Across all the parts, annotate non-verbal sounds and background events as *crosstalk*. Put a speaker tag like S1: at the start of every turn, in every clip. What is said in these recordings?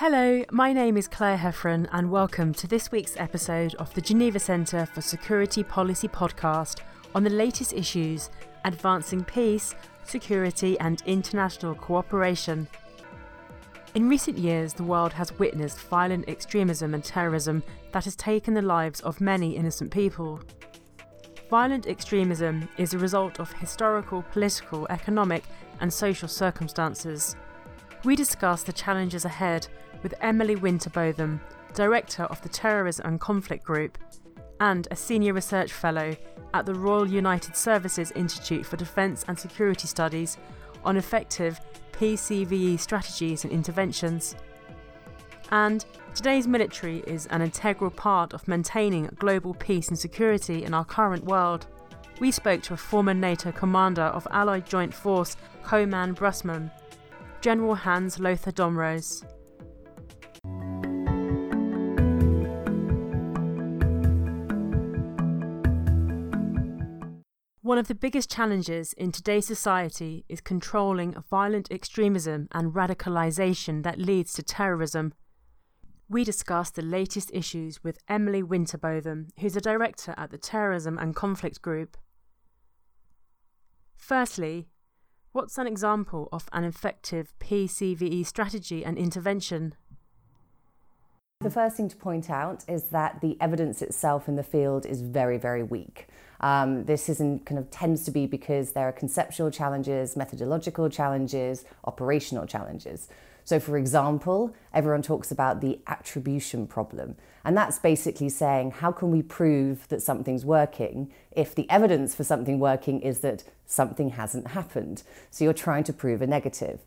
S1: Hello, my name is Claire Heffron, and welcome to this week's episode of the Geneva Centre for Security Policy podcast on the latest issues advancing peace, security, and international cooperation. In recent years, the world has witnessed violent extremism and terrorism that has taken the lives of many innocent people. Violent extremism is a result of historical, political, economic, and social circumstances. We discuss the challenges ahead with Emily Winterbotham, Director of the Terrorism and Conflict Group, and a Senior Research Fellow at the Royal United Services Institute for Defence and Security Studies on effective PCVE strategies and interventions. And today's military is an integral part of maintaining global peace and security in our current world. We spoke to a former NATO commander of Allied Joint Force, Command Brunssum, General Hans Lothar Domröse. One of the biggest challenges in today's society is controlling violent extremism and radicalisation that leads to terrorism. We discuss the latest issues with Emily Winterbotham, who's a director at the Terrorism and Conflict Group. Firstly, what's an example of an effective PCVE strategy and intervention?
S2: The first thing to point out is that the evidence itself in the field is very, very weak. Um, this isn't kind of tends to be because there are conceptual challenges, methodological challenges, operational challenges. So, for example, everyone talks about the attribution problem. And that's basically saying, how can we prove that something's working if the evidence for something working is that something hasn't happened? So, you're trying to prove a negative.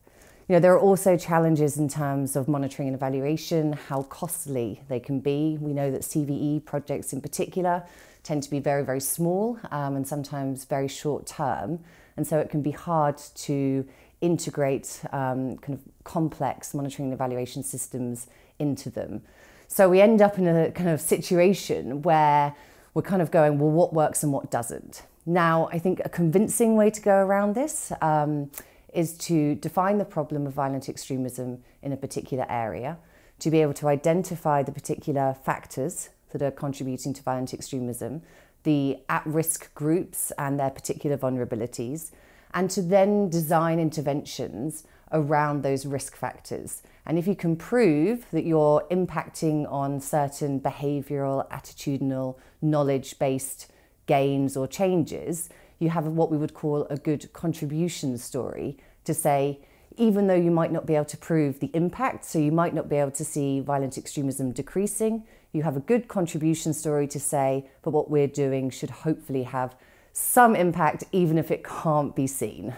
S2: You know, there are also challenges in terms of monitoring and evaluation, how costly they can be. We know that CVE projects in particular tend to be very, very small um, and sometimes very short term. And so it can be hard to integrate um, kind of complex monitoring and evaluation systems into them. So we end up in a kind of situation where we're kind of going, well, what works and what doesn't? Now, I think a convincing way to go around this um, is to define the problem of violent extremism in a particular area, to be able to identify the particular factors that are contributing to violent extremism, the at risk groups and their particular vulnerabilities, and to then design interventions around those risk factors. And if you can prove that you're impacting on certain behavioral, attitudinal, knowledge based gains or changes, you have what we would call a good contribution story to say, even though you might not be able to prove the impact, so you might not be able to see violent extremism decreasing, you have a good contribution story to say, but what we're doing should hopefully have some impact, even if it can't be seen.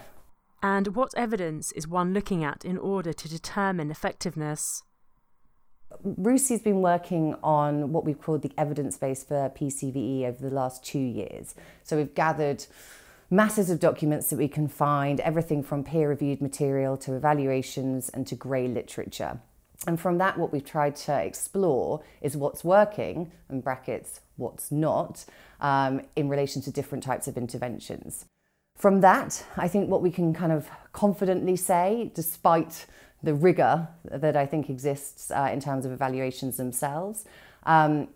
S1: And what evidence is one looking at in order to determine effectiveness?
S2: RUSI's been working on what we've called the evidence base for PCVE over the last two years. So we've gathered masses of documents that we can find, everything from peer reviewed material to evaluations and to grey literature. And from that, what we've tried to explore is what's working, in brackets, what's not, um, in relation to different types of interventions. From that, I think what we can kind of confidently say, despite the rigour that I think exists uh, in terms of evaluations themselves, um,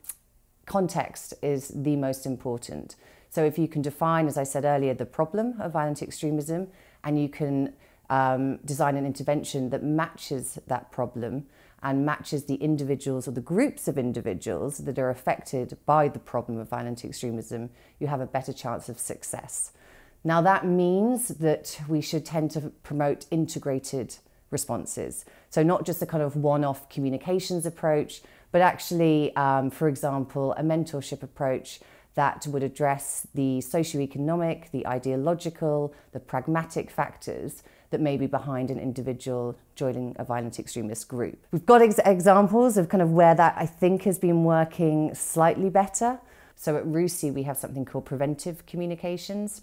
S2: context is the most important. So if you can define, as I said earlier, the problem of violent extremism and you can um, design an intervention that matches that problem and matches the individuals or the groups of individuals that are affected by the problem of violent extremism, you have a better chance of success. Now, that means that we should tend to promote integrated responses. So, not just a kind of one off communications approach, but actually, um, for example, a mentorship approach that would address the socioeconomic, the ideological, the pragmatic factors that may be behind an individual joining a violent extremist group. We've got ex- examples of kind of where that I think has been working slightly better. So at RUSI, we have something called preventive communications,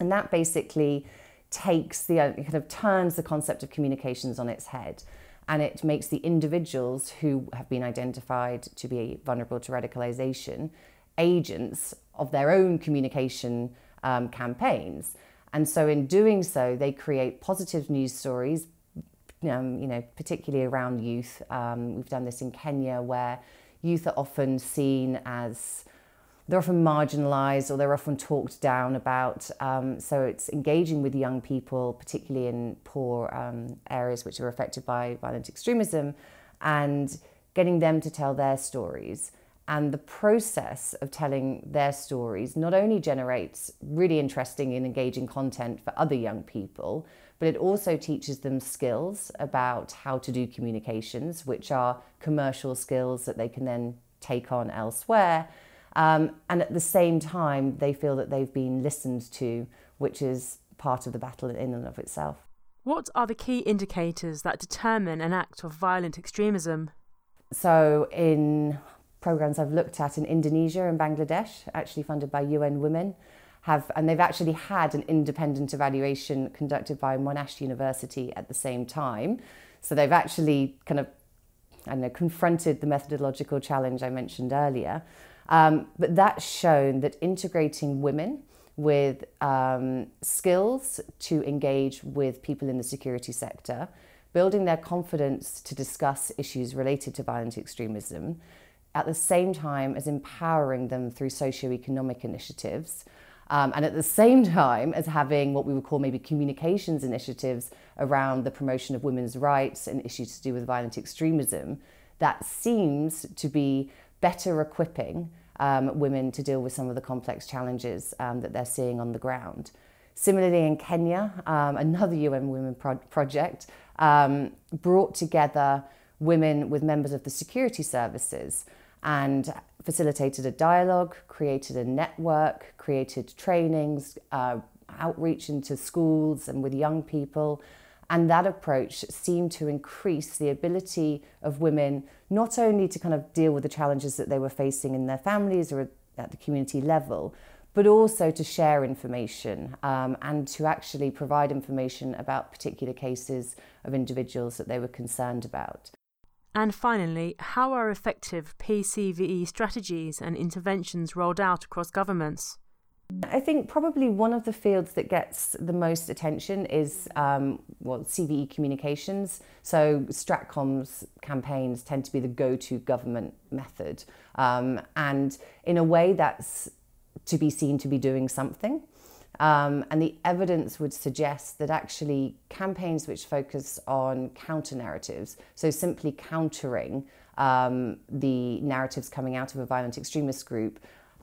S2: and that basically takes the uh, kind of turns the concept of communications on its head and it makes the individuals who have been identified to be vulnerable to radicalization agents of their own communication um, campaigns. And so, in doing so, they create positive news stories, um, you know, particularly around youth. Um, we've done this in Kenya where youth are often seen as they're often marginalized or they're often talked down about. Um, so it's engaging with young people, particularly in poor um, areas which are affected by violent extremism, and getting them to tell their stories. And the process of telling their stories not only generates really interesting and engaging content for other young people, but it also teaches them skills about how to do communications, which are commercial skills that they can then take on elsewhere. Um, and at the same time, they feel that they've been listened to, which is part of the battle in and of itself.
S1: What are the key indicators that determine an act of violent extremism?
S2: So, in programs I've looked at in Indonesia and Bangladesh, actually funded by UN Women, have and they've actually had an independent evaluation conducted by Monash University at the same time. So they've actually kind of I don't know confronted the methodological challenge I mentioned earlier. Um, but that's shown that integrating women with um, skills to engage with people in the security sector, building their confidence to discuss issues related to violent extremism, at the same time as empowering them through socio-economic initiatives. Um, and at the same time as having what we would call maybe communications initiatives around the promotion of women's rights and issues to do with violent extremism, that seems to be better equipping um, women to deal with some of the complex challenges um, that they're seeing on the ground. Similarly, in Kenya, um, another UN Women pro- project um, brought together women with members of the security services and facilitated a dialogue, created a network, created trainings, uh, outreach into schools and with young people, and that approach seemed to increase the ability of women not only to kind of deal with the challenges that they were facing in their families or at the community level, but also to share information um, and to actually provide information about particular cases of individuals that they were concerned about.
S1: And finally, how are effective PCVE strategies and interventions rolled out across governments?
S2: I think probably one of the fields that gets the most attention is um, well CVE communications. So Stratcom's campaigns tend to be the go-to government method, um, and in a way that's to be seen to be doing something. Um, and the evidence would suggest that actually campaigns which focus on counter narratives, so simply countering um, the narratives coming out of a violent extremist group,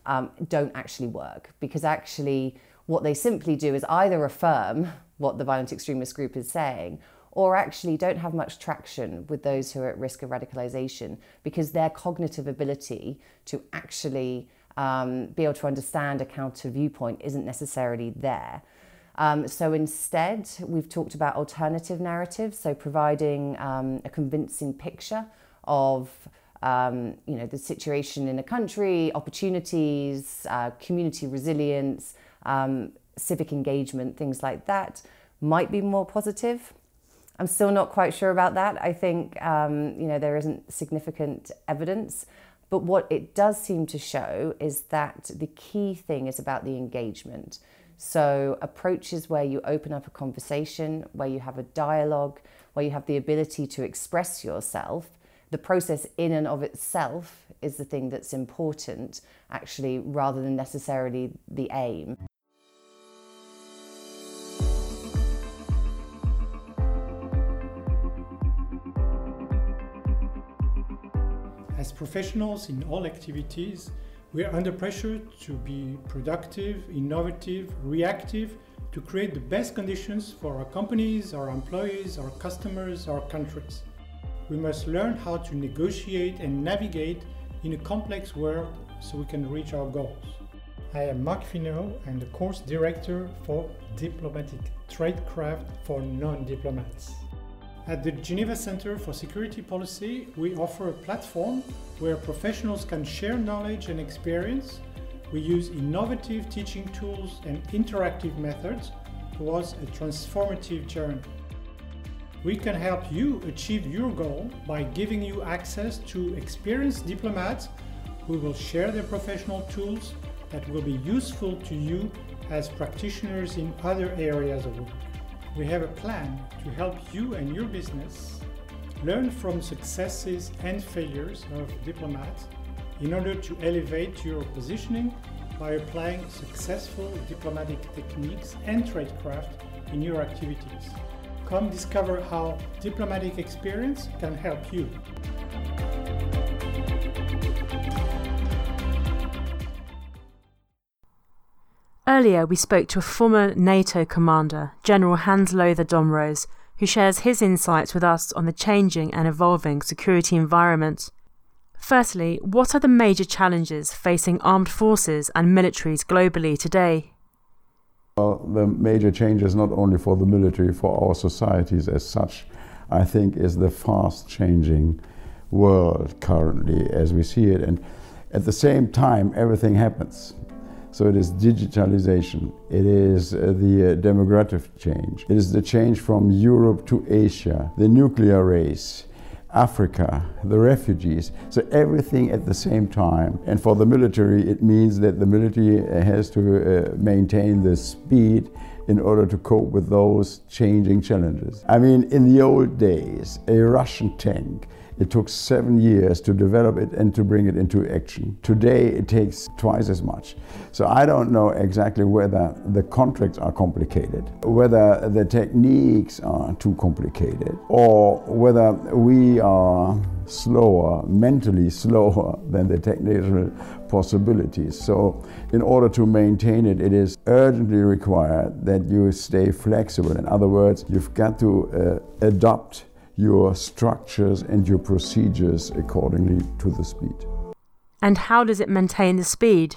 S2: um, don't actually work because actually what they simply do is either affirm what the violent extremist group is saying or actually don't have much traction with those who are at risk of radicalization because their cognitive ability to actually um, be able to understand a counter viewpoint isn't necessarily there. Um, so instead, we've talked about alternative narratives, so providing um, a convincing picture of um, you know, the situation in a country, opportunities, uh, community resilience, um, civic engagement, things like that might be more positive. I'm still not quite sure about that. I think um, you know there isn't significant evidence, but what it does seem to show is that the key thing is about the engagement. So approaches where you open up a conversation, where you have a dialogue, where you have the ability to express yourself the process in and of itself is the thing that's important, actually, rather than necessarily the aim.
S3: As professionals in all activities, we are under pressure to be productive, innovative, reactive, to create the best conditions for our companies, our employees, our customers, our countries we must learn how to negotiate and navigate in a complex world so we can reach our goals. I am Marc Finot and the course director for Diplomatic Tradecraft for Non-Diplomats. At the Geneva Center for Security Policy, we offer a platform where professionals can share knowledge and experience. We use innovative teaching tools and interactive methods towards a transformative journey. We can help you achieve your goal by giving you access to experienced diplomats who will share their professional tools that will be useful to you as practitioners in other areas of work. we have a plan to help you and your business learn from successes and failures of diplomats in order to elevate your positioning by applying successful diplomatic techniques and tradecraft in your activities. Come discover how diplomatic experience can help you.
S1: Earlier, we spoke to a former NATO commander, General Hans Lothar Domröse, who shares his insights with us on the changing and evolving security environment. Firstly, what are the major challenges facing armed forces and militaries globally today?
S4: Well, the major changes, not only for the military, for our societies as such, I think, is the fast changing world currently as we see it. And at the same time, everything happens. So it is digitalization, it is uh, the uh, demographic change, it is the change from Europe to Asia, the nuclear race, Africa, the refugees. So everything at the same time. And for the military, it means that the military has to uh, maintain the speed in order to cope with those changing challenges. I mean, in the old days, a Russian tank it took seven years to develop it and to bring it into action. Today, it takes twice as much. So I don't know exactly whether the contracts are complicated, whether the techniques are too complicated, or whether we are slower, mentally *laughs* slower than the technical possibilities. So, in order to maintain it, it is urgently required that you stay flexible. In other words, you've got to uh, adopt your structures and your procedures accordingly to the speed.
S1: And how does it maintain the speed?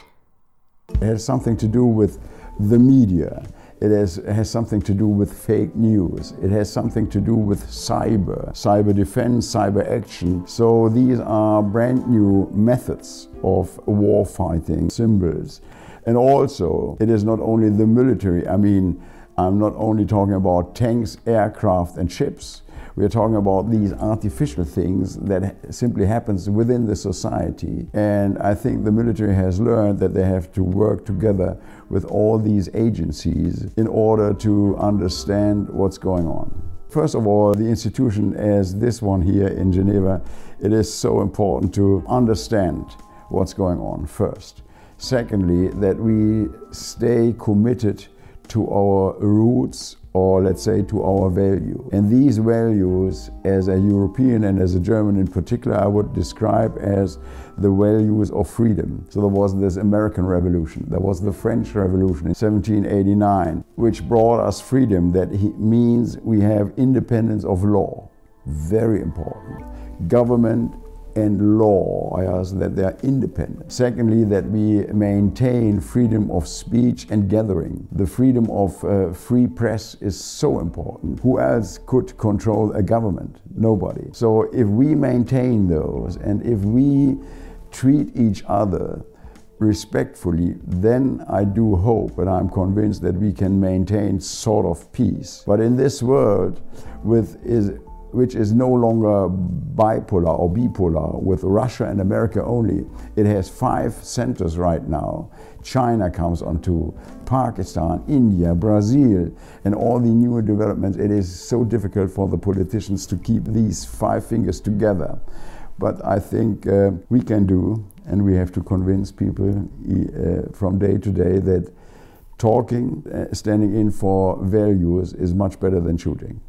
S4: It has something to do with the media. It has, it has something to do with fake news. It has something to do with cyber, cyber defense, cyber action. So these are brand new methods of war fighting symbols. And also, it is not only the military. I mean, I'm not only talking about tanks, aircraft, and ships. We are talking about these artificial things that simply happens within the society. And I think the military has learned that they have to work together with all these agencies in order to understand what's going on. First of all, the institution as this one here in Geneva, it is so important to understand what's going on first. Secondly, that we stay committed to our roots or let's say to our value. And these values, as a European and as a German in particular, I would describe as the values of freedom. So there was this American Revolution, there was the French Revolution in 1789, which brought us freedom that means we have independence of law. Very important. Government and law, I ask that they are independent. Secondly, that we maintain freedom of speech and gathering. The freedom of uh, free press is so important. Who else could control a government? Nobody. So if we maintain those and if we treat each other respectfully, then I do hope and I'm convinced that we can maintain sort of peace. But in this world, with is which is no longer bipolar or bipolar with Russia and America only. It has five centers right now. China comes on onto Pakistan, India, Brazil, and all the new developments. It is so difficult for the politicians to keep these five fingers together. But I think uh, we can do, and we have to convince people uh, from day to day that talking, uh, standing in for values is much better than shooting.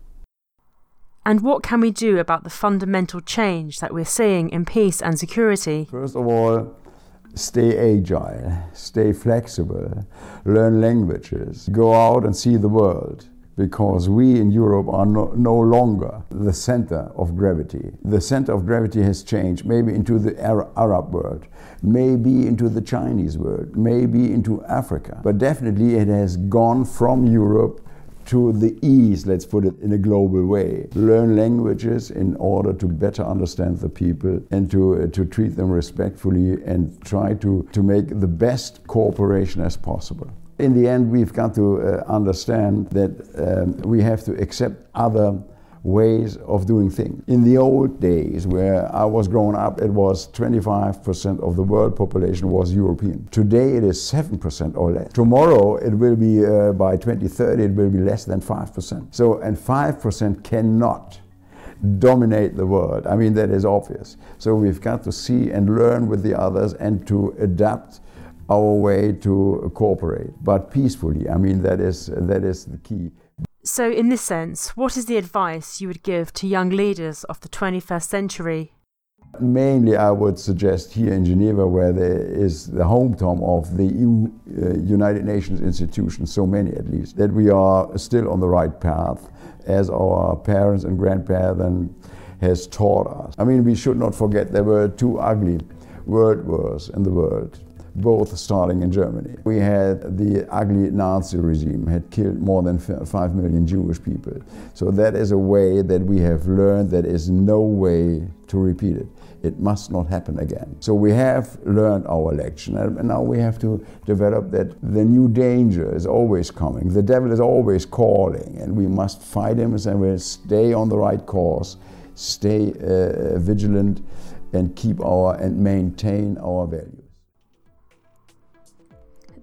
S1: And what can we do about the fundamental change that we're seeing in peace and security?
S4: First of all, stay agile, stay flexible, learn languages, go out and see the world. Because we in Europe are no, no longer the center of gravity. The center of gravity has changed, maybe into the Arab world, maybe into the Chinese world, maybe into Africa. But definitely it has gone from Europe to the east, let's put it in a global way. Learn languages in order to better understand the people and to, uh, to treat them respectfully and try to, to make the best cooperation as possible. In the end, we've got to uh, understand that um, we have to accept other ways of doing things. In the old days, where I was growing up, it was 25% of the world population was European. Today it is 7% or less. Tomorrow it will be, uh, by 2030, it will be less than 5%. So, and 5% cannot dominate the world. I mean, that is obvious. So we've got to see and learn with the others and to adapt our way to cooperate, but peacefully. I mean, that is, that is the key.
S1: So, in this sense, what is the advice you would give to young leaders of the 21st century?
S4: Mainly, I would suggest here in Geneva, where there is the hometown of the EU, uh, United Nations institutions, so many at least, that we are still on the right path, as our parents and grandparents has taught us. I mean, we should not forget there were two ugly world wars in the world both starting in Germany. We had the ugly Nazi regime had killed more than 5 million Jewish people. So that is a way that we have learned that is no way to repeat it. It must not happen again. So we have learned our lesson, and now we have to develop that the new danger is always coming. The devil is always calling, and we must fight him and we stay on the right course, stay uh, vigilant, and keep our and maintain our values.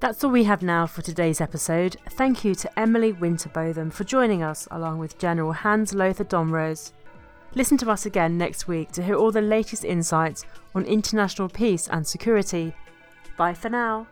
S1: That's all we have now for today's episode. Thank you to Emily Winterbotham for joining us, along with General Hans Lothar Domröse. Listen to us again next week to hear all the latest insights on international peace and security. Bye for now.